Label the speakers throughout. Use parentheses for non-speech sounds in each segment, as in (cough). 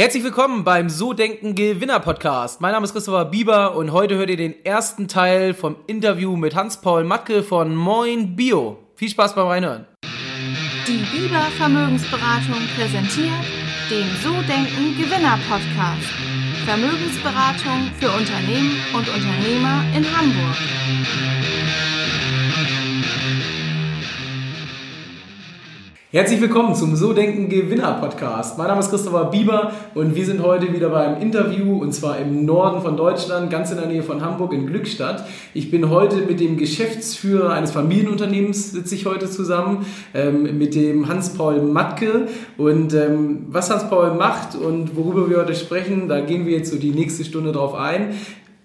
Speaker 1: Herzlich willkommen beim So Denken Gewinner Podcast. Mein Name ist Christopher Bieber und heute hört ihr den ersten Teil vom Interview mit Hans-Paul Matke von Moin Bio. Viel Spaß beim Reinhören.
Speaker 2: Die Bieber Vermögensberatung präsentiert den So Denken Gewinner Podcast. Vermögensberatung für Unternehmen und Unternehmer in Hamburg.
Speaker 1: Herzlich willkommen zum So Denken Gewinner Podcast. Mein Name ist Christopher Bieber und wir sind heute wieder beim Interview und zwar im Norden von Deutschland, ganz in der Nähe von Hamburg in Glückstadt. Ich bin heute mit dem Geschäftsführer eines Familienunternehmens sitze ich heute zusammen, ähm, mit dem Hans-Paul Matke und ähm, was Hans-Paul macht und worüber wir heute sprechen, da gehen wir jetzt so die nächste Stunde drauf ein.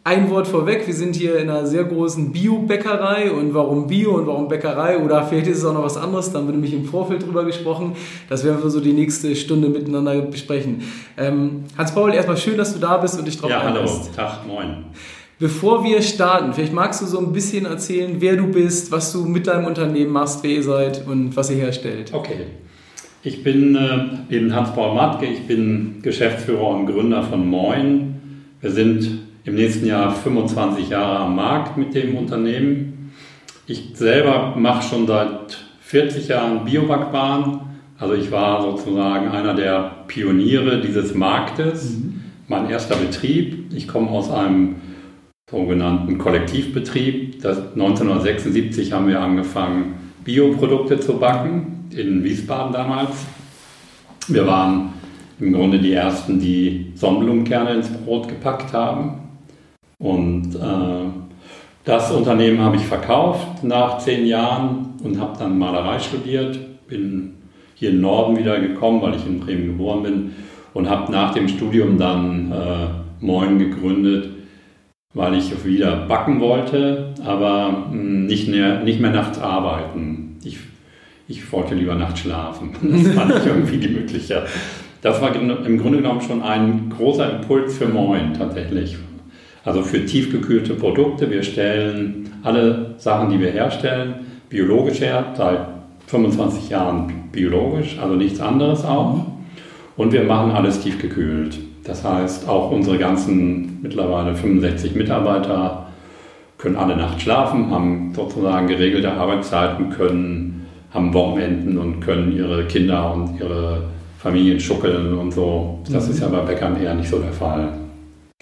Speaker 1: Ein Wort vorweg, wir sind hier in einer sehr großen Bio-Bäckerei und warum Bio und warum Bäckerei oder vielleicht ist es auch noch was anderes, da haben wir nämlich im Vorfeld drüber gesprochen, das werden wir so die nächste Stunde miteinander besprechen. Ähm, Hans-Paul, erstmal schön, dass du da bist und dich drauf
Speaker 3: Ja, hallo,
Speaker 1: einlässt.
Speaker 3: Tag, moin.
Speaker 1: Bevor wir starten, vielleicht magst du so ein bisschen erzählen, wer du bist, was du mit deinem Unternehmen machst, wer ihr seid und was ihr herstellt.
Speaker 3: Okay. Ich bin äh, eben Hans-Paul Matke, ich bin Geschäftsführer und Gründer von Moin. Wir sind im nächsten Jahr 25 Jahre am Markt mit dem Unternehmen. Ich selber mache schon seit 40 Jahren Biobackwaren. Also ich war sozusagen einer der Pioniere dieses Marktes. Mhm. Mein erster Betrieb. Ich komme aus einem sogenannten Kollektivbetrieb. Das 1976 haben wir angefangen, Bioprodukte zu backen, in Wiesbaden damals. Wir waren im Grunde die Ersten, die Sonnenblumenkerne ins Brot gepackt haben. Und äh, das Unternehmen habe ich verkauft nach zehn Jahren und habe dann Malerei studiert. Bin hier im Norden wieder gekommen, weil ich in Bremen geboren bin und habe nach dem Studium dann äh, Moin gegründet, weil ich wieder backen wollte, aber hm, nicht, mehr, nicht mehr nachts arbeiten. Ich, ich wollte lieber nachts schlafen. (laughs) Das fand ich irgendwie gemütlicher. Das war im Grunde genommen schon ein großer Impuls für Moin tatsächlich, also für tiefgekühlte Produkte. Wir stellen alle Sachen, die wir herstellen, biologisch her, seit 25 Jahren biologisch, also nichts anderes auch. Und wir machen alles tiefgekühlt. Das heißt, auch unsere ganzen mittlerweile 65 Mitarbeiter können alle Nacht schlafen, haben sozusagen geregelte Arbeitszeiten, können, haben Wochenenden und können ihre Kinder und ihre Familien schuckeln und so. Das mhm. ist ja bei Bäckern eher nicht so der Fall.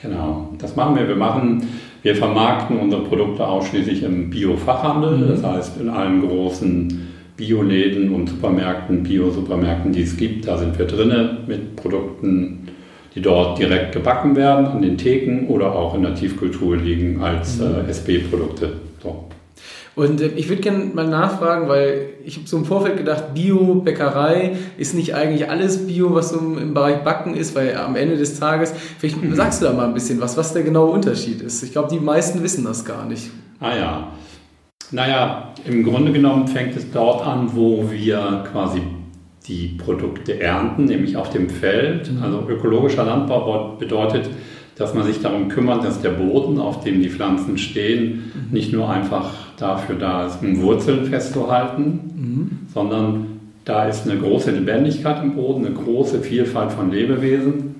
Speaker 3: Genau, das machen wir. Wir machen, wir vermarkten unsere Produkte ausschließlich im Bio-Fachhandel, mhm. das heißt in allen großen Bioläden und Supermärkten, Bio-Supermärkten, die es gibt. Da sind wir drinne mit Produkten, die dort direkt gebacken werden an den Theken oder auch in der Tiefkultur liegen als mhm. äh, SB-Produkte. So.
Speaker 1: Und äh, ich würde gerne mal nachfragen, weil ich habe so im Vorfeld gedacht, Bio, Bäckerei ist nicht eigentlich alles Bio, was so im Bereich Backen ist, weil am Ende des Tages, vielleicht mhm. sagst du da mal ein bisschen was, was der genaue Unterschied ist. Ich glaube, die meisten wissen das gar nicht.
Speaker 3: Ah ja. Naja, im Grunde genommen fängt es dort an, wo wir quasi die Produkte ernten, nämlich auf dem Feld. Mhm. Also ökologischer Landbau bedeutet, dass man sich darum kümmert, dass der Boden, auf dem die Pflanzen stehen, mhm. nicht nur einfach dafür da ist, um Wurzeln festzuhalten, mhm. sondern da ist eine große Lebendigkeit im Boden, eine große Vielfalt von Lebewesen.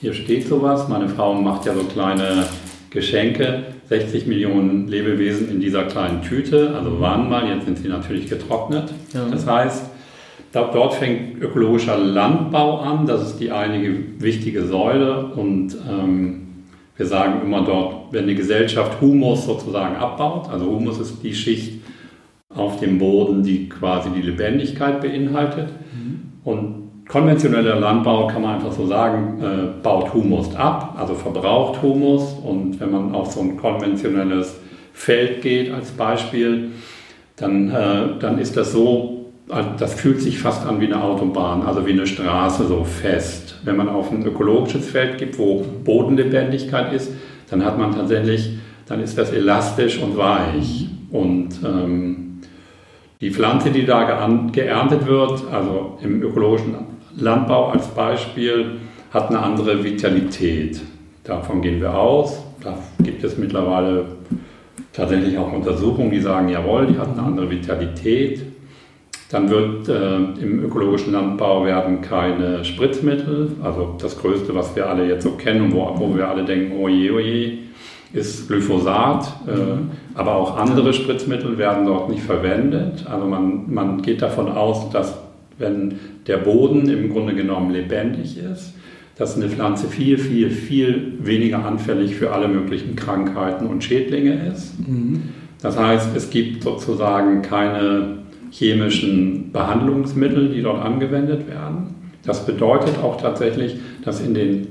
Speaker 3: Hier steht sowas. Meine Frau macht ja so kleine Geschenke. 60 Millionen Lebewesen in dieser kleinen Tüte, also waren mal, jetzt sind sie natürlich getrocknet. Ja. Das heißt, Dort fängt ökologischer Landbau an, das ist die einige wichtige Säule und ähm, wir sagen immer dort, wenn die Gesellschaft Humus sozusagen abbaut, also Humus ist die Schicht auf dem Boden, die quasi die Lebendigkeit beinhaltet mhm. und konventioneller Landbau kann man einfach so sagen, äh, baut Humus ab, also verbraucht Humus und wenn man auf so ein konventionelles Feld geht als Beispiel, dann, äh, dann ist das so, das fühlt sich fast an wie eine Autobahn, also wie eine Straße so fest. Wenn man auf ein ökologisches Feld gibt, wo Bodenlebendigkeit ist, dann hat man tatsächlich, dann ist das elastisch und weich. Und ähm, die Pflanze, die da geerntet wird, also im ökologischen Landbau als Beispiel, hat eine andere Vitalität. Davon gehen wir aus. Da gibt es mittlerweile tatsächlich auch Untersuchungen, die sagen, jawohl, die hat eine andere Vitalität. Dann wird äh, im ökologischen Landbau werden keine Spritzmittel, also das Größte, was wir alle jetzt so kennen und wo, wo wir alle denken, oje, oje, ist Glyphosat, äh, aber auch andere Spritzmittel werden dort nicht verwendet. Also man, man geht davon aus, dass wenn der Boden im Grunde genommen lebendig ist, dass eine Pflanze viel, viel, viel weniger anfällig für alle möglichen Krankheiten und Schädlinge ist. Mhm. Das heißt, es gibt sozusagen keine chemischen Behandlungsmittel, die dort angewendet werden. Das bedeutet auch tatsächlich, dass in den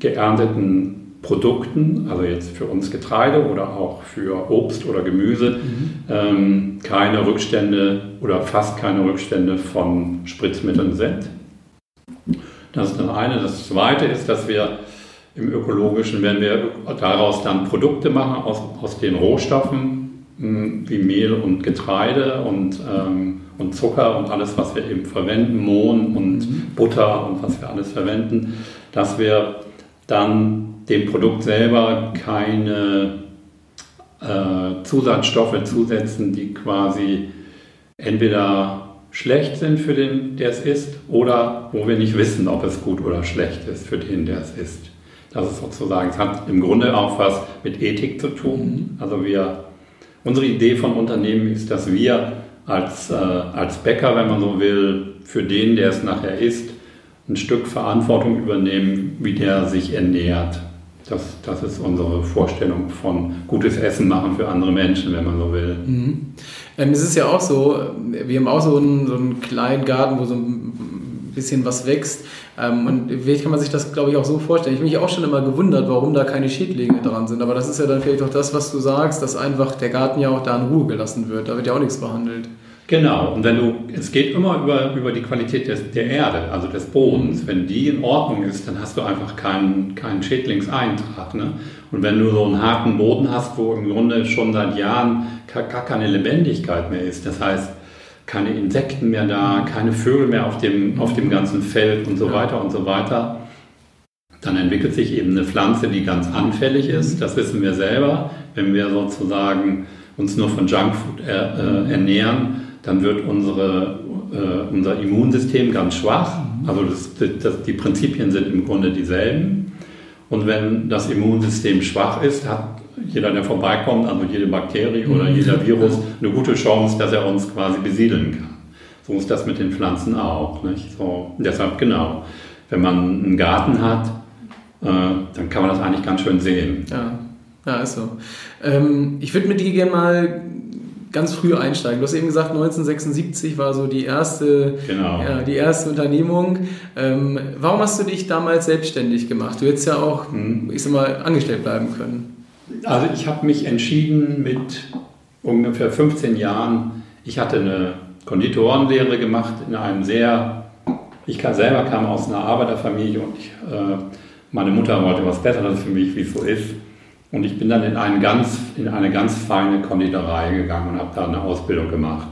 Speaker 3: geernteten Produkten, also jetzt für uns Getreide oder auch für Obst oder Gemüse, mhm. ähm, keine Rückstände oder fast keine Rückstände von Spritzmitteln sind. Das ist das eine. Das zweite ist, dass wir im ökologischen, wenn wir daraus dann Produkte machen aus, aus den Rohstoffen, wie Mehl und Getreide und, ähm, und Zucker und alles, was wir eben verwenden, Mohn und mhm. Butter und was wir alles verwenden, dass wir dann dem Produkt selber keine äh, Zusatzstoffe zusetzen, die quasi entweder schlecht sind für den, der es isst, oder wo wir nicht wissen, ob es gut oder schlecht ist für den, der es isst. Das ist sozusagen, es hat im Grunde auch was mit Ethik zu tun. Mhm. Also wir Unsere Idee von Unternehmen ist, dass wir als, äh, als Bäcker, wenn man so will, für den, der es nachher isst, ein Stück Verantwortung übernehmen, wie der sich ernährt. Das, das ist unsere Vorstellung von gutes Essen machen für andere Menschen, wenn man so will.
Speaker 1: Mhm. Ähm, es ist ja auch so, wir haben auch so einen, so einen kleinen Garten, wo so ein bisschen was wächst. Ähm, und vielleicht kann man sich das, glaube ich, auch so vorstellen. Ich habe mich auch schon immer gewundert, warum da keine Schädlinge dran sind. Aber das ist ja dann vielleicht auch das, was du sagst, dass einfach der Garten ja auch da in Ruhe gelassen wird. Da wird ja auch nichts behandelt.
Speaker 3: Genau, und wenn du, es geht immer über, über die Qualität des, der Erde, also des Bodens. Wenn die in Ordnung ist, dann hast du einfach keinen, keinen Schädlingseintrag. Ne? Und wenn du so einen harten Boden hast, wo im Grunde schon seit Jahren gar keine Lebendigkeit mehr ist, das heißt, keine Insekten mehr da, keine Vögel mehr auf dem, auf dem ganzen Feld und so weiter und so weiter. Dann entwickelt sich eben eine Pflanze, die ganz anfällig ist. Das wissen wir selber. Wenn wir sozusagen uns nur von Junkfood er, äh, ernähren, dann wird unsere, äh, unser Immunsystem ganz schwach. Also das, das, die Prinzipien sind im Grunde dieselben. Und wenn das Immunsystem schwach ist, hat jeder, der vorbeikommt, also jede Bakterie oder mhm. jeder Virus, eine gute Chance, dass er uns quasi besiedeln kann. So ist das mit den Pflanzen auch. Nicht? So, deshalb genau, wenn man einen Garten hat, äh, dann kann man das eigentlich ganz schön sehen.
Speaker 1: Ja, ja ist so. Ähm, ich würde mit dir gerne mal ganz früh einsteigen. Du hast eben gesagt, 1976 war so die erste, genau. ja, die erste Unternehmung. Ähm, warum hast du dich damals selbstständig gemacht? Du hättest ja auch, hm. ich sag mal, angestellt bleiben können.
Speaker 3: Also ich habe mich entschieden mit ungefähr 15 Jahren, ich hatte eine Konditorenlehre gemacht in einem sehr, ich selber kam aus einer Arbeiterfamilie und ich, äh, meine Mutter wollte was Besseres für mich, wie es so ist. Und ich bin dann in, einen ganz, in eine ganz feine Konditorei gegangen und habe da eine Ausbildung gemacht.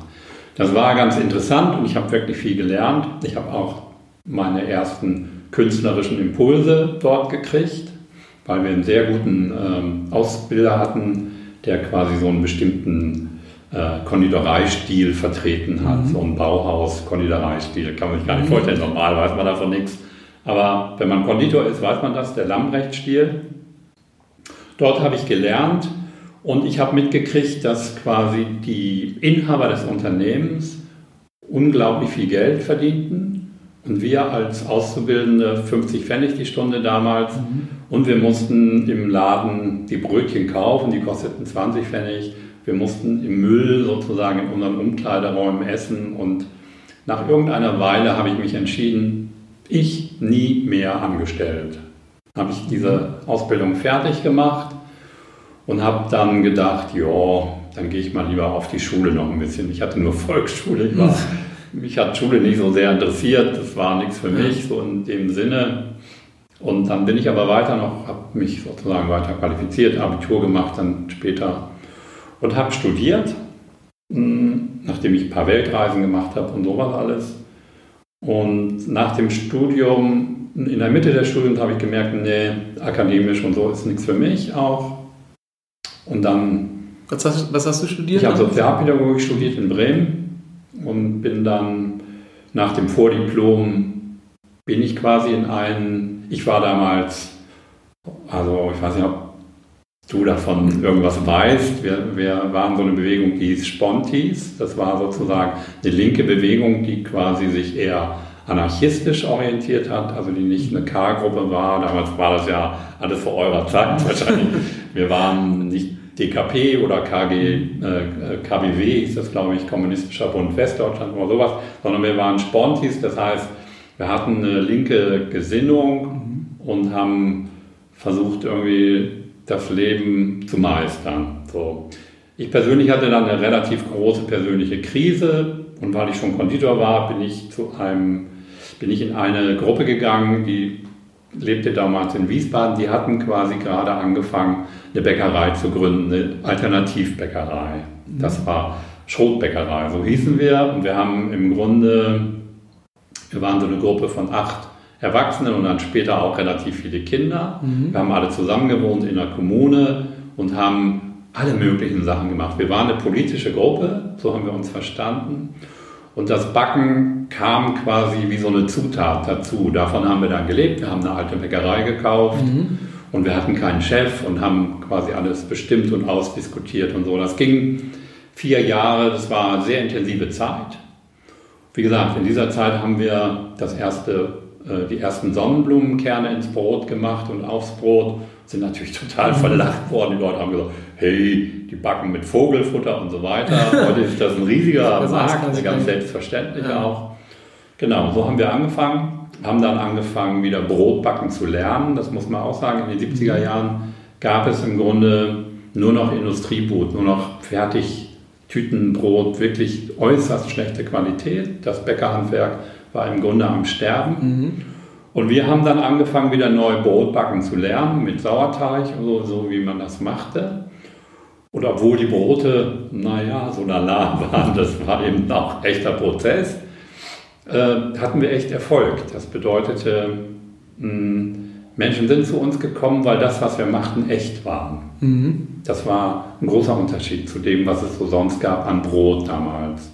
Speaker 3: Das war ganz interessant und ich habe wirklich viel gelernt. Ich habe auch meine ersten künstlerischen Impulse dort gekriegt weil wir einen sehr guten ähm, Ausbilder hatten, der quasi so einen bestimmten äh, Konditoreistil vertreten hat, mhm. so einen Bauhaus-Konditoreistil. Kann man sich gar nicht vorstellen, normal weiß man davon nichts. Aber wenn man Konditor ist, weiß man das, der Lambrecht-Stil. Dort habe ich gelernt und ich habe mitgekriegt, dass quasi die Inhaber des Unternehmens unglaublich viel Geld verdienten und wir als Auszubildende 50 Pfennig die Stunde damals mhm. Und wir mussten im Laden die Brötchen kaufen, die kosteten 20 Pfennig. Wir mussten im Müll sozusagen in unseren Umkleideräumen essen. Und nach irgendeiner Weile habe ich mich entschieden, ich nie mehr angestellt. Habe ich diese Ausbildung fertig gemacht und habe dann gedacht, ja, dann gehe ich mal lieber auf die Schule noch ein bisschen. Ich hatte nur Volksschule. Ich war, (laughs) mich hat Schule nicht so sehr interessiert. Das war nichts für mich, so in dem Sinne. Und dann bin ich aber weiter noch, habe mich sozusagen weiter qualifiziert, Abitur gemacht dann später und habe studiert, hm, nachdem ich ein paar Weltreisen gemacht habe und sowas alles. Und nach dem Studium, in der Mitte des Studiums habe ich gemerkt, nee, akademisch und so ist nichts für mich auch. Und dann...
Speaker 1: Was hast, was hast du studiert?
Speaker 3: Ich habe Sozialpädagogik studiert in Bremen und bin dann nach dem Vordiplom bin ich quasi in einen, ich war damals, also ich weiß nicht, ob du davon irgendwas weißt. Wir, wir waren so eine Bewegung, die hieß Spontis. Das war sozusagen eine linke Bewegung, die quasi sich eher anarchistisch orientiert hat, also die nicht eine K-Gruppe war. Damals war das ja alles vor eurer Zeit (laughs) wahrscheinlich. Wir waren nicht DKP oder KG, äh, KBW, ist das glaube ich, Kommunistischer Bund Westdeutschland oder sowas, sondern wir waren Spontis, das heißt, wir hatten eine linke Gesinnung und haben versucht irgendwie das Leben zu meistern. So. Ich persönlich hatte dann eine relativ große persönliche Krise und weil ich schon Konditor war, bin ich zu einem, bin ich in eine Gruppe gegangen, die lebte damals in Wiesbaden. Die hatten quasi gerade angefangen, eine Bäckerei zu gründen, eine Alternativbäckerei. Das war Schrotbäckerei, so hießen wir. Und wir haben im Grunde, wir waren so eine Gruppe von acht Erwachsenen und dann später auch relativ viele Kinder. Mhm. Wir haben alle zusammen gewohnt in der Kommune und haben alle möglichen Sachen gemacht. Wir waren eine politische Gruppe, so haben wir uns verstanden. Und das Backen kam quasi wie so eine Zutat dazu. Davon haben wir dann gelebt. Wir haben eine alte Bäckerei gekauft mhm. und wir hatten keinen Chef und haben quasi alles bestimmt und ausdiskutiert und so. Das ging vier Jahre, das war eine sehr intensive Zeit. Wie gesagt, in dieser Zeit haben wir das erste äh, die ersten Sonnenblumenkerne ins Brot gemacht und aufs Brot, sind natürlich total verlacht worden. Die Leute haben gesagt, hey, die backen mit Vogelfutter und so weiter. (laughs) Heute ist das ein riesiger das Markt, ganz selbstverständliche ja. auch. Genau, so haben wir angefangen, haben dann angefangen, wieder Brotbacken zu lernen. Das muss man auch sagen, in den 70er Jahren gab es im Grunde nur noch Industriebrot, nur noch Fertigtütenbrot, wirklich äußerst schlechte Qualität. Das Bäckerhandwerk war im Grunde am Sterben. Mhm. Und wir haben dann angefangen, wieder neu Brotbacken zu lernen mit Sauerteig, so, so wie man das machte. Und obwohl die Brote, naja, so lala (laughs) waren, das war eben auch echter Prozess, äh, hatten wir echt Erfolg. Das bedeutete, mh, Menschen sind zu uns gekommen, weil das, was wir machten, echt war. Mhm. Das war ein großer Unterschied zu dem, was es so sonst gab an Brot damals.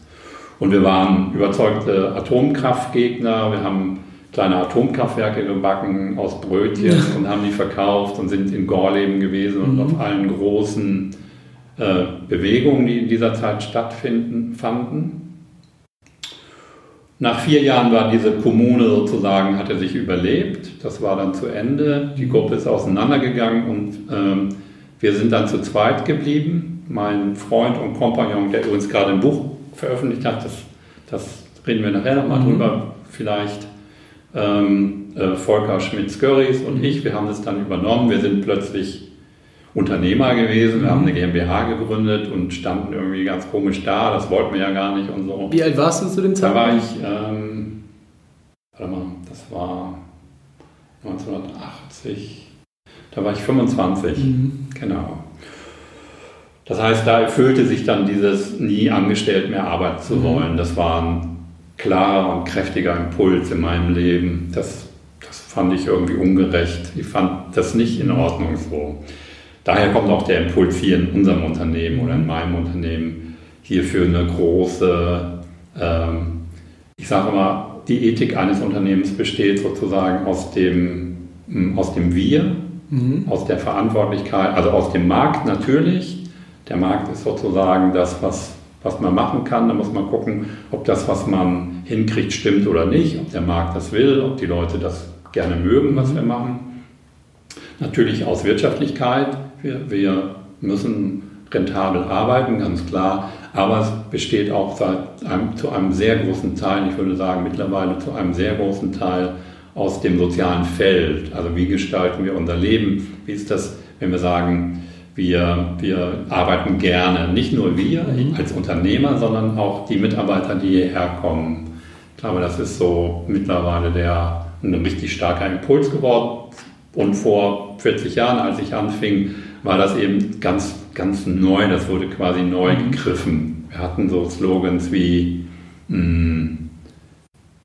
Speaker 3: Und wir waren überzeugte Atomkraftgegner. Wir haben kleine Atomkraftwerke gebacken aus Brötchen und haben die verkauft und sind in Gorleben gewesen und mhm. auf allen großen äh, Bewegungen, die in dieser Zeit stattfinden, fanden. Nach vier Jahren war diese Kommune sozusagen, hatte sich überlebt. Das war dann zu Ende. Die Gruppe ist auseinandergegangen und ähm, wir sind dann zu zweit geblieben. Mein Freund und Kompagnon, der übrigens gerade ein Buch veröffentlicht hat. Das, das reden wir nachher nochmal mhm. drüber. Vielleicht ähm, äh, Volker Schmitz-Görries und ich, wir haben das dann übernommen. Wir sind plötzlich Unternehmer gewesen. Wir haben eine GmbH gegründet und standen irgendwie ganz komisch da. Das wollten wir ja gar nicht und so.
Speaker 1: Wie alt warst du zu dem
Speaker 3: Zeitpunkt? Da war ich, ähm, warte mal, das war 1980. Da war ich 25. Mhm. Genau. Das heißt, da erfüllte sich dann dieses nie angestellt mehr arbeiten zu mhm. wollen. Das war ein klarer und kräftiger Impuls in meinem Leben. Das, das fand ich irgendwie ungerecht. Ich fand das nicht in Ordnung so. Daher kommt auch der Impuls hier in unserem Unternehmen oder in meinem Unternehmen hierfür eine große, ähm, ich sage immer, die Ethik eines Unternehmens besteht sozusagen aus dem, aus dem Wir, mhm. aus der Verantwortlichkeit, also aus dem Markt natürlich, der Markt ist sozusagen das, was, was man machen kann. Da muss man gucken, ob das, was man hinkriegt, stimmt oder nicht, ob der Markt das will, ob die Leute das gerne mögen, was wir machen. Natürlich aus Wirtschaftlichkeit. Wir, wir müssen rentabel arbeiten, ganz klar. Aber es besteht auch einem, zu einem sehr großen Teil, ich würde sagen mittlerweile zu einem sehr großen Teil aus dem sozialen Feld. Also wie gestalten wir unser Leben? Wie ist das, wenn wir sagen, wir, wir arbeiten gerne, nicht nur wir mhm. als Unternehmer, sondern auch die Mitarbeiter, die hierher kommen. Ich glaube, das ist so mittlerweile der, ein richtig starker Impuls geworden. Und vor 40 Jahren, als ich anfing, war das eben ganz, ganz neu. Das wurde quasi neu mhm. gegriffen. Wir hatten so Slogans wie, mh, hm,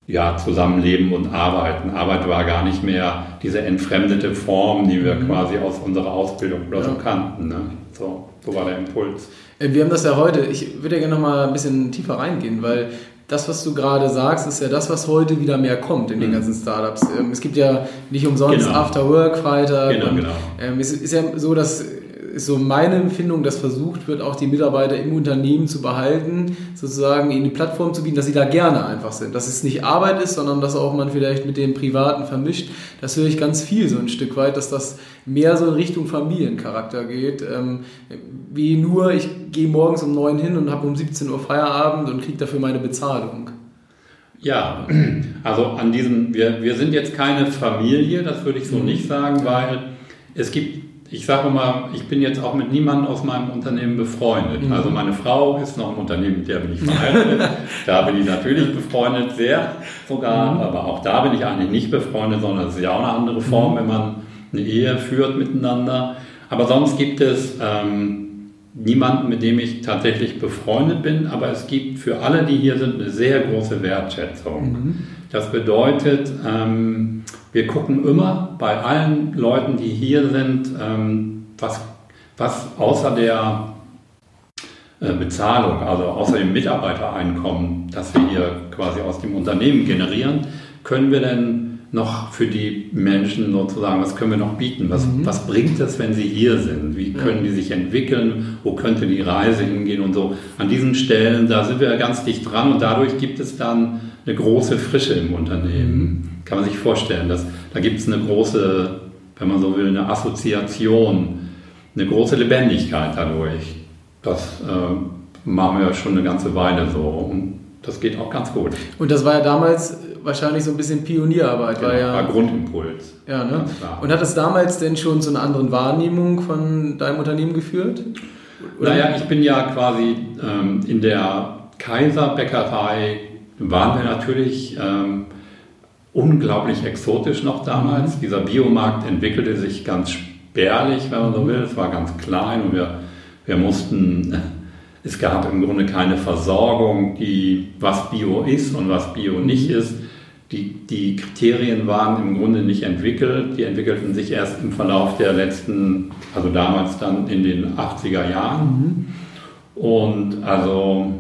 Speaker 3: ja, Zusammenleben und Arbeiten. Arbeit war gar nicht mehr diese entfremdete Form, die wir mhm. quasi aus unserer Ausbildung oder ja. so kannten. Ne? So, so war der Impuls.
Speaker 1: Äh, wir haben das ja heute, ich würde ja gerne noch mal ein bisschen tiefer reingehen, weil das, was du gerade sagst, ist ja das, was heute wieder mehr kommt in den mhm. ganzen Startups. Ähm, es gibt ja nicht umsonst genau. After Work Freitag. Genau, genau. Ähm, es ist ja so, dass ist so meine Empfindung, dass versucht wird, auch die Mitarbeiter im Unternehmen zu behalten, sozusagen ihnen die Plattform zu bieten, dass sie da gerne einfach sind. Dass es nicht Arbeit ist, sondern dass auch man vielleicht mit dem Privaten vermischt. Das höre ich ganz viel so ein Stück weit, dass das mehr so in Richtung Familiencharakter geht. Ähm, wie nur, ich gehe morgens um neun hin und habe um 17 Uhr Feierabend und kriege dafür meine Bezahlung.
Speaker 3: Ja, also an diesem, wir, wir sind jetzt keine Familie, das würde ich so mhm. nicht sagen, weil es gibt ich sage mal, ich bin jetzt auch mit niemandem aus meinem Unternehmen befreundet. Mhm. Also meine Frau ist noch im Unternehmen, mit der bin ich verheiratet. (laughs) da bin ich natürlich befreundet, sehr sogar, mhm. aber auch da bin ich eigentlich nicht befreundet, sondern es ist ja auch eine andere Form, mhm. wenn man eine Ehe führt miteinander. Aber sonst gibt es ähm, niemanden, mit dem ich tatsächlich befreundet bin, aber es gibt für alle, die hier sind, eine sehr große Wertschätzung. Mhm. Das bedeutet, ähm, wir gucken immer bei allen Leuten, die hier sind, ähm, was, was außer der äh, Bezahlung, also außer dem Mitarbeitereinkommen, das wir hier quasi aus dem Unternehmen generieren, können wir denn noch für die Menschen sozusagen, was können wir noch bieten? Was, mhm. was bringt es, wenn sie hier sind? Wie können die sich entwickeln? Wo könnte die Reise hingehen und so? An diesen Stellen, da sind wir ganz dicht dran und dadurch gibt es dann eine große Frische im Unternehmen. Mhm. Kann man sich vorstellen, dass, da gibt es eine große, wenn man so will, eine Assoziation, eine große Lebendigkeit dadurch. Das äh, machen wir schon eine ganze Weile so und das geht auch ganz gut.
Speaker 1: Und das war ja damals wahrscheinlich so ein bisschen Pionierarbeit.
Speaker 3: Genau, war,
Speaker 1: ja,
Speaker 3: war Grundimpuls.
Speaker 1: Ja, ne? Und hat es damals denn schon zu einer anderen Wahrnehmung von deinem Unternehmen geführt?
Speaker 3: Oder? Naja, ich bin ja quasi ähm, in der Kaiserbäckerei, waren wir natürlich ähm, unglaublich exotisch noch damals. Mhm. Dieser Biomarkt entwickelte sich ganz spärlich, wenn man so will. Es war ganz klein und wir, wir mussten (laughs) es gab im Grunde keine Versorgung, die, was Bio ist und was Bio nicht ist. Die, die Kriterien waren im Grunde nicht entwickelt. Die entwickelten sich erst im Verlauf der letzten, also damals dann in den 80er Jahren. Mhm. Und also,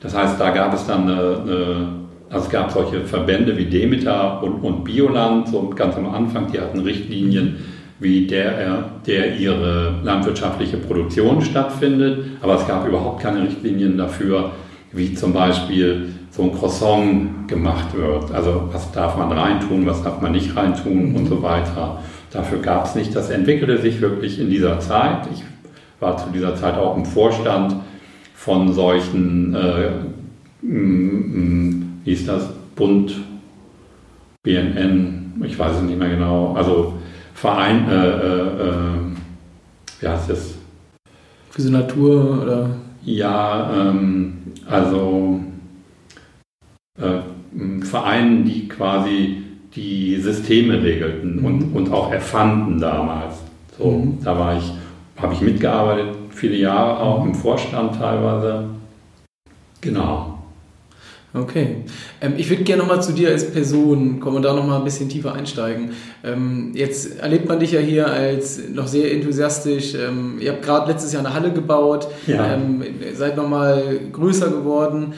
Speaker 3: das heißt, da gab es dann eine, eine also es gab solche Verbände wie Demeter und, und Bioland, so ganz am Anfang, die hatten Richtlinien, wie der, der ihre landwirtschaftliche Produktion stattfindet, aber es gab überhaupt keine Richtlinien dafür, wie zum Beispiel so ein Croissant gemacht wird. Also was darf man reintun, was darf man nicht reintun und so weiter. Dafür gab es nicht. Das entwickelte sich wirklich in dieser Zeit. Ich war zu dieser Zeit auch im Vorstand von solchen, äh, wie ist das, Bund, BNN, ich weiß es nicht mehr genau, also Verein, äh, äh, äh, wie heißt das?
Speaker 1: Für Natur oder?
Speaker 3: Ja, ähm, also äh, Vereinen, die quasi die Systeme regelten mhm. und, und auch erfanden damals. So, mhm. da war ich, habe ich mitgearbeitet, viele Jahre auch im Vorstand teilweise. Genau.
Speaker 1: Okay. Ähm, ich würde gerne nochmal zu dir als Person kommen und da nochmal ein bisschen tiefer einsteigen. Ähm, jetzt erlebt man dich ja hier als noch sehr enthusiastisch. Ähm, ihr habt gerade letztes Jahr eine Halle gebaut, ja. ähm, seid nochmal größer geworden.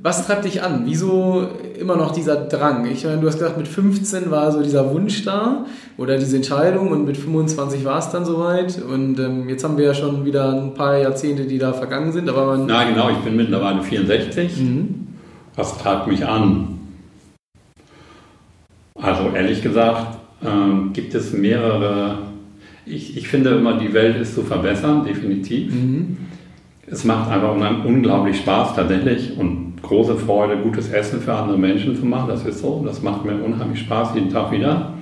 Speaker 1: Was treibt dich an? Wieso immer noch dieser Drang? Ich meine, du hast gesagt, mit 15 war so dieser Wunsch da oder diese Entscheidung und mit 25 war es dann soweit. Und ähm, jetzt haben wir ja schon wieder ein paar Jahrzehnte, die da vergangen sind. Aber man
Speaker 3: Na genau, ich bin mittlerweile 64. Mhm was treibt mich an? Also ehrlich gesagt äh, gibt es mehrere, ich, ich finde immer, die Welt ist zu verbessern, definitiv. Mhm. Es macht einfach unglaublich Spaß tatsächlich und große Freude, gutes Essen für andere Menschen zu machen, das ist so, das macht mir unheimlich Spaß jeden Tag wieder.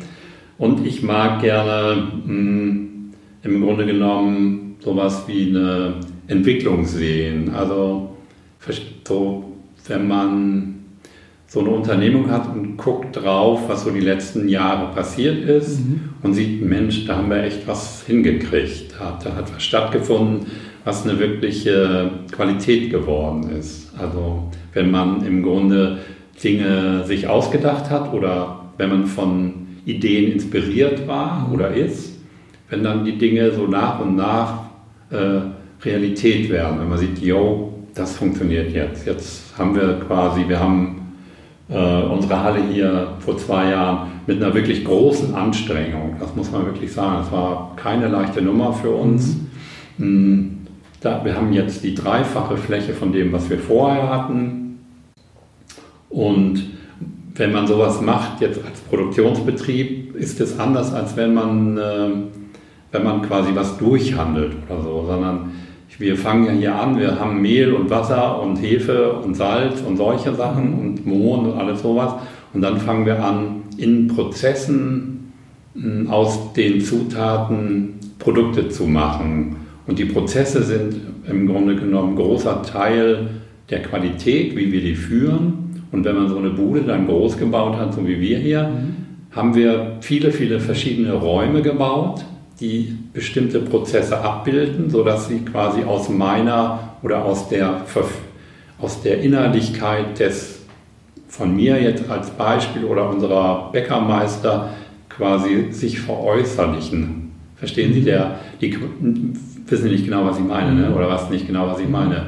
Speaker 3: Und ich mag gerne mh, hm, im Grunde genommen sowas wie eine Entwicklung sehen. Also so wenn man so eine Unternehmung hat und guckt drauf, was so die letzten Jahre passiert ist mhm. und sieht, Mensch, da haben wir echt was hingekriegt. Da, da, hat was stattgefunden, was eine wirkliche Qualität geworden ist. Also wenn man im Grunde Dinge sich ausgedacht hat oder wenn man von Ideen inspiriert war oder ist, wenn dann die Dinge so nach und nach äh, Realität werden, wenn man sieht, yo, das funktioniert jetzt. Jetzt haben wir quasi, wir haben äh, unsere Halle hier vor zwei Jahren mit einer wirklich großen Anstrengung, das muss man wirklich sagen, es war keine leichte Nummer für uns. Mhm. Da, wir haben jetzt die dreifache Fläche von dem, was wir vorher hatten. Und wenn man sowas macht, jetzt als Produktionsbetrieb, ist es anders, als wenn man, äh, wenn man quasi was durchhandelt oder so, sondern wir fangen ja hier an, wir haben Mehl und Wasser und Hefe und Salz und solche Sachen und Mohn und alles sowas. Und dann fangen wir an, in Prozessen aus den Zutaten Produkte zu machen. Und die Prozesse sind im Grunde genommen ein großer Teil der Qualität, wie wir die führen. Und wenn man so eine Bude dann groß gebaut hat, so wie wir hier, mhm. haben wir viele, viele verschiedene Räume gebaut, die bestimmte Prozesse abbilden, sodass sie quasi aus meiner oder aus der, aus der Innerlichkeit des von mir jetzt als Beispiel oder unserer Bäckermeister quasi sich veräußerlichen. Verstehen Sie, der, die wissen nicht genau, was ich meine, ne? oder was nicht genau, was ich meine.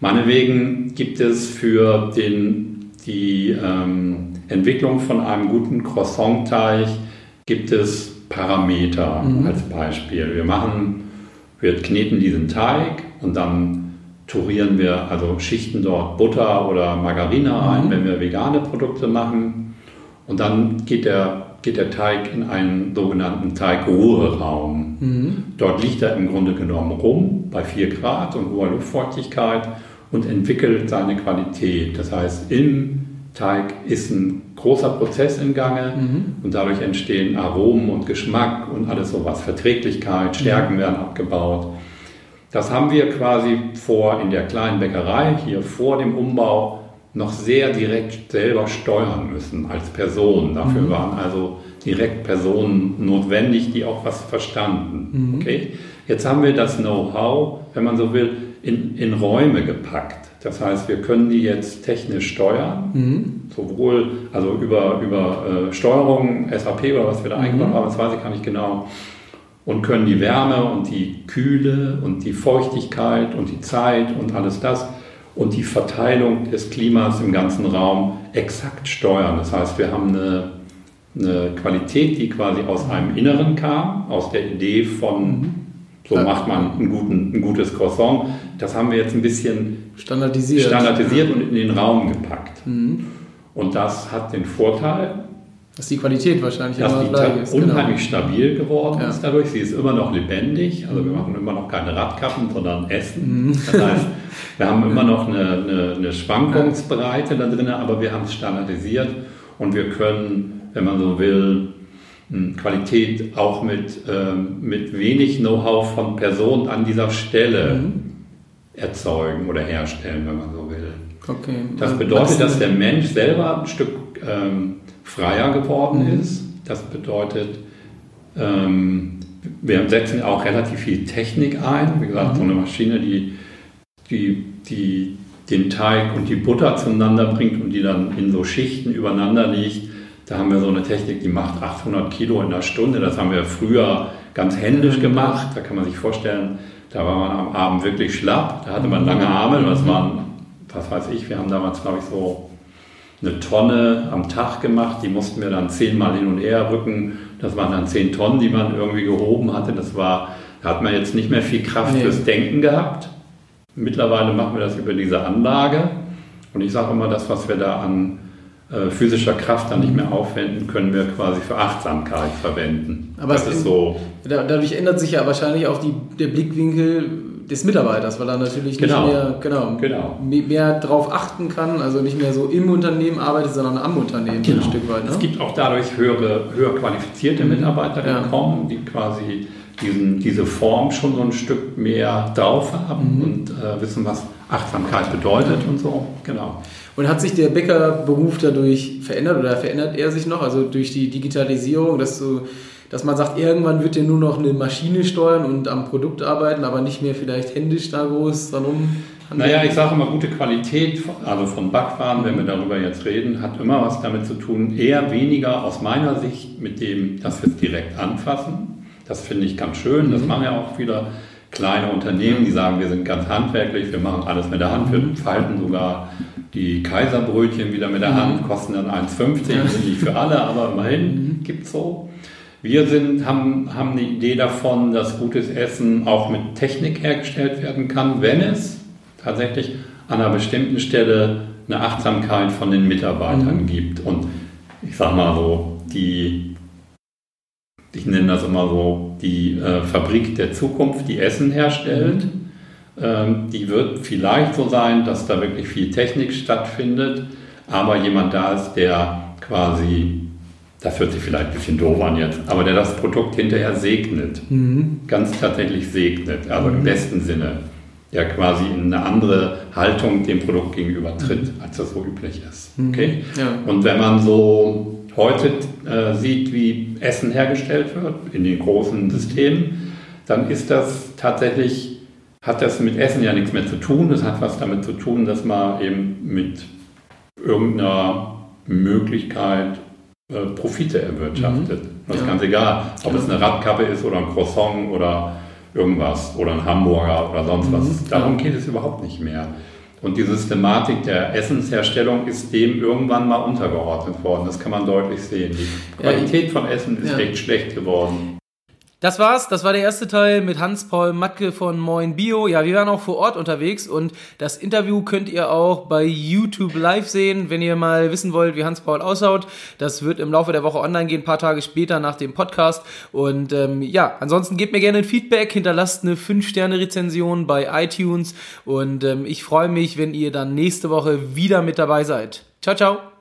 Speaker 3: Meinetwegen gibt es für den, die ähm, Entwicklung von einem guten Croissant-Teig gibt es Parameter mhm. als Beispiel. Wir machen, wir kneten diesen Teig und dann turieren wir, also schichten dort Butter oder Margarine ein, mhm. wenn wir vegane Produkte machen. Und dann geht der, geht der Teig in einen sogenannten Teigruheraum. Mhm. Dort liegt er im Grunde genommen rum bei 4 Grad und hoher Luftfeuchtigkeit und entwickelt seine Qualität. Das heißt, im Teig ist ein großer Prozess im Gange mhm. und dadurch entstehen Aromen und Geschmack und alles sowas. Verträglichkeit, Stärken mhm. werden abgebaut. Das haben wir quasi vor in der kleinen Bäckerei hier vor dem Umbau noch sehr direkt selber steuern müssen als Person. Dafür mhm. waren also direkt Personen notwendig, die auch was verstanden. Mhm. Okay? Jetzt haben wir das Know-how, wenn man so will, in, in Räume gepackt. Das heißt, wir können die jetzt technisch steuern, mhm. sowohl also über, über äh, Steuerung, SAP oder was wir da mhm. eingebaut haben, das weiß ich gar nicht genau, und können die Wärme und die Kühle und die Feuchtigkeit und die Zeit und alles das und die Verteilung des Klimas im ganzen Raum exakt steuern. Das heißt, wir haben eine, eine Qualität, die quasi aus einem Inneren kam, aus der Idee von mhm. So macht man ein, guten, ein gutes Croissant. Das haben wir jetzt ein bisschen standardisiert, standardisiert und in den Raum gepackt. Mhm. Und das hat den Vorteil,
Speaker 1: dass die Qualität wahrscheinlich
Speaker 3: dass immer gleich ist. Genau. unheimlich genau. stabil geworden ja. ist dadurch. Sie ist immer noch lebendig. Also wir mhm. machen immer noch keine Radkappen, sondern Essen. Mhm. Das heißt, wir haben (laughs) immer noch eine, eine, eine Schwankungsbreite da drin, aber wir haben es standardisiert und wir können, wenn man so will, Qualität auch mit, ähm, mit wenig Know-how von Personen an dieser Stelle mhm. erzeugen oder herstellen, wenn man so will. Okay. Das bedeutet, dass der Mensch selber ein Stück ähm, freier geworden mhm. ist. Das bedeutet, ähm, wir setzen auch relativ viel Technik ein. Wie gesagt, mhm. so eine Maschine, die, die, die den Teig und die Butter zueinander bringt und die dann in so Schichten übereinander liegt da haben wir so eine Technik, die macht 800 Kilo in der Stunde. Das haben wir früher ganz händisch gemacht. Da kann man sich vorstellen, da war man am Abend wirklich schlapp. Da hatte man lange Arme. Das waren, was weiß ich, wir haben damals, glaube ich, so eine Tonne am Tag gemacht. Die mussten wir dann zehnmal hin und her rücken. Das waren dann zehn Tonnen, die man irgendwie gehoben hatte. Das war, da hat man jetzt nicht mehr viel Kraft nee. fürs Denken gehabt. Mittlerweile machen wir das über diese Anlage. Und ich sage immer, das, was wir da an äh, physischer Kraft dann nicht mehr aufwenden, können wir quasi für Achtsamkeit verwenden.
Speaker 1: Aber das ist so. Dadurch ändert sich ja wahrscheinlich auch die, der Blickwinkel des Mitarbeiters, weil er natürlich genau. nicht mehr, genau, genau. mehr darauf achten kann, also nicht mehr so im Unternehmen arbeitet, sondern am Unternehmen
Speaker 3: genau. ein Stück weit. Ne? Es gibt auch dadurch höhere, höher qualifizierte Mitarbeiter ja. gekommen, die quasi diesen, diese Form schon so ein Stück mehr drauf haben mhm. und äh, wissen, was Achtsamkeit bedeutet und so. Genau.
Speaker 1: Und hat sich der Bäckerberuf dadurch verändert oder verändert er sich noch? Also durch die Digitalisierung, dass, so, dass man sagt, irgendwann wird er nur noch eine Maschine steuern und am Produkt arbeiten, aber nicht mehr vielleicht händisch da groß dran rum
Speaker 3: Naja, ich sage immer, gute Qualität, also von Backwaren, wenn wir darüber jetzt reden, hat immer was damit zu tun, eher weniger aus meiner Sicht mit dem, dass wir es direkt anfassen. Das finde ich ganz schön, das mhm. machen ja auch wieder kleine Unternehmen, die sagen, wir sind ganz handwerklich, wir machen alles mit der Hand, wir mhm. falten sogar die Kaiserbrötchen wieder mit der mhm. Hand, kosten dann 1,50, sind nicht für alle, aber immerhin gibt es so. Wir sind, haben, haben eine Idee davon, dass gutes Essen auch mit Technik hergestellt werden kann, wenn es tatsächlich an einer bestimmten Stelle eine Achtsamkeit von den Mitarbeitern mhm. gibt. Und ich sage mal so, die, ich nenne das immer so, die äh, Fabrik der Zukunft, die Essen herstellt, mhm. ähm, die wird vielleicht so sein, dass da wirklich viel Technik stattfindet, aber jemand da ist, der quasi das hört sich vielleicht ein bisschen doof an jetzt, aber der das Produkt hinterher segnet, mhm. ganz tatsächlich segnet, also mhm. im besten Sinne, der quasi in eine andere Haltung dem Produkt gegenüber tritt, mhm. als das so üblich ist. Mhm. Okay? Ja. Und wenn man so heute äh, sieht, wie Essen hergestellt wird in den großen Systemen, dann ist das tatsächlich, hat das mit Essen ja nichts mehr zu tun. Das hat was damit zu tun, dass man eben mit irgendeiner Möglichkeit äh, Profite erwirtschaftet. Mhm. Das ist ja. ganz egal, ob ja. es eine Radkappe ist oder ein Croissant oder irgendwas oder ein Hamburger oder sonst was. Mhm. Darum geht es überhaupt nicht mehr. Und die Systematik der Essensherstellung ist dem irgendwann mal untergeordnet worden. Das kann man deutlich sehen. Die Qualität von Essen ist echt schlecht geworden.
Speaker 1: Das war's, das war der erste Teil mit Hans-Paul Matke von Moin Bio. Ja, wir waren auch vor Ort unterwegs und das Interview könnt ihr auch bei YouTube live sehen, wenn ihr mal wissen wollt, wie Hans-Paul ausschaut. Das wird im Laufe der Woche online gehen, ein paar Tage später nach dem Podcast. Und ähm, ja, ansonsten gebt mir gerne ein Feedback, hinterlasst eine 5-Sterne-Rezension bei iTunes und ähm, ich freue mich, wenn ihr dann nächste Woche wieder mit dabei seid. Ciao, ciao!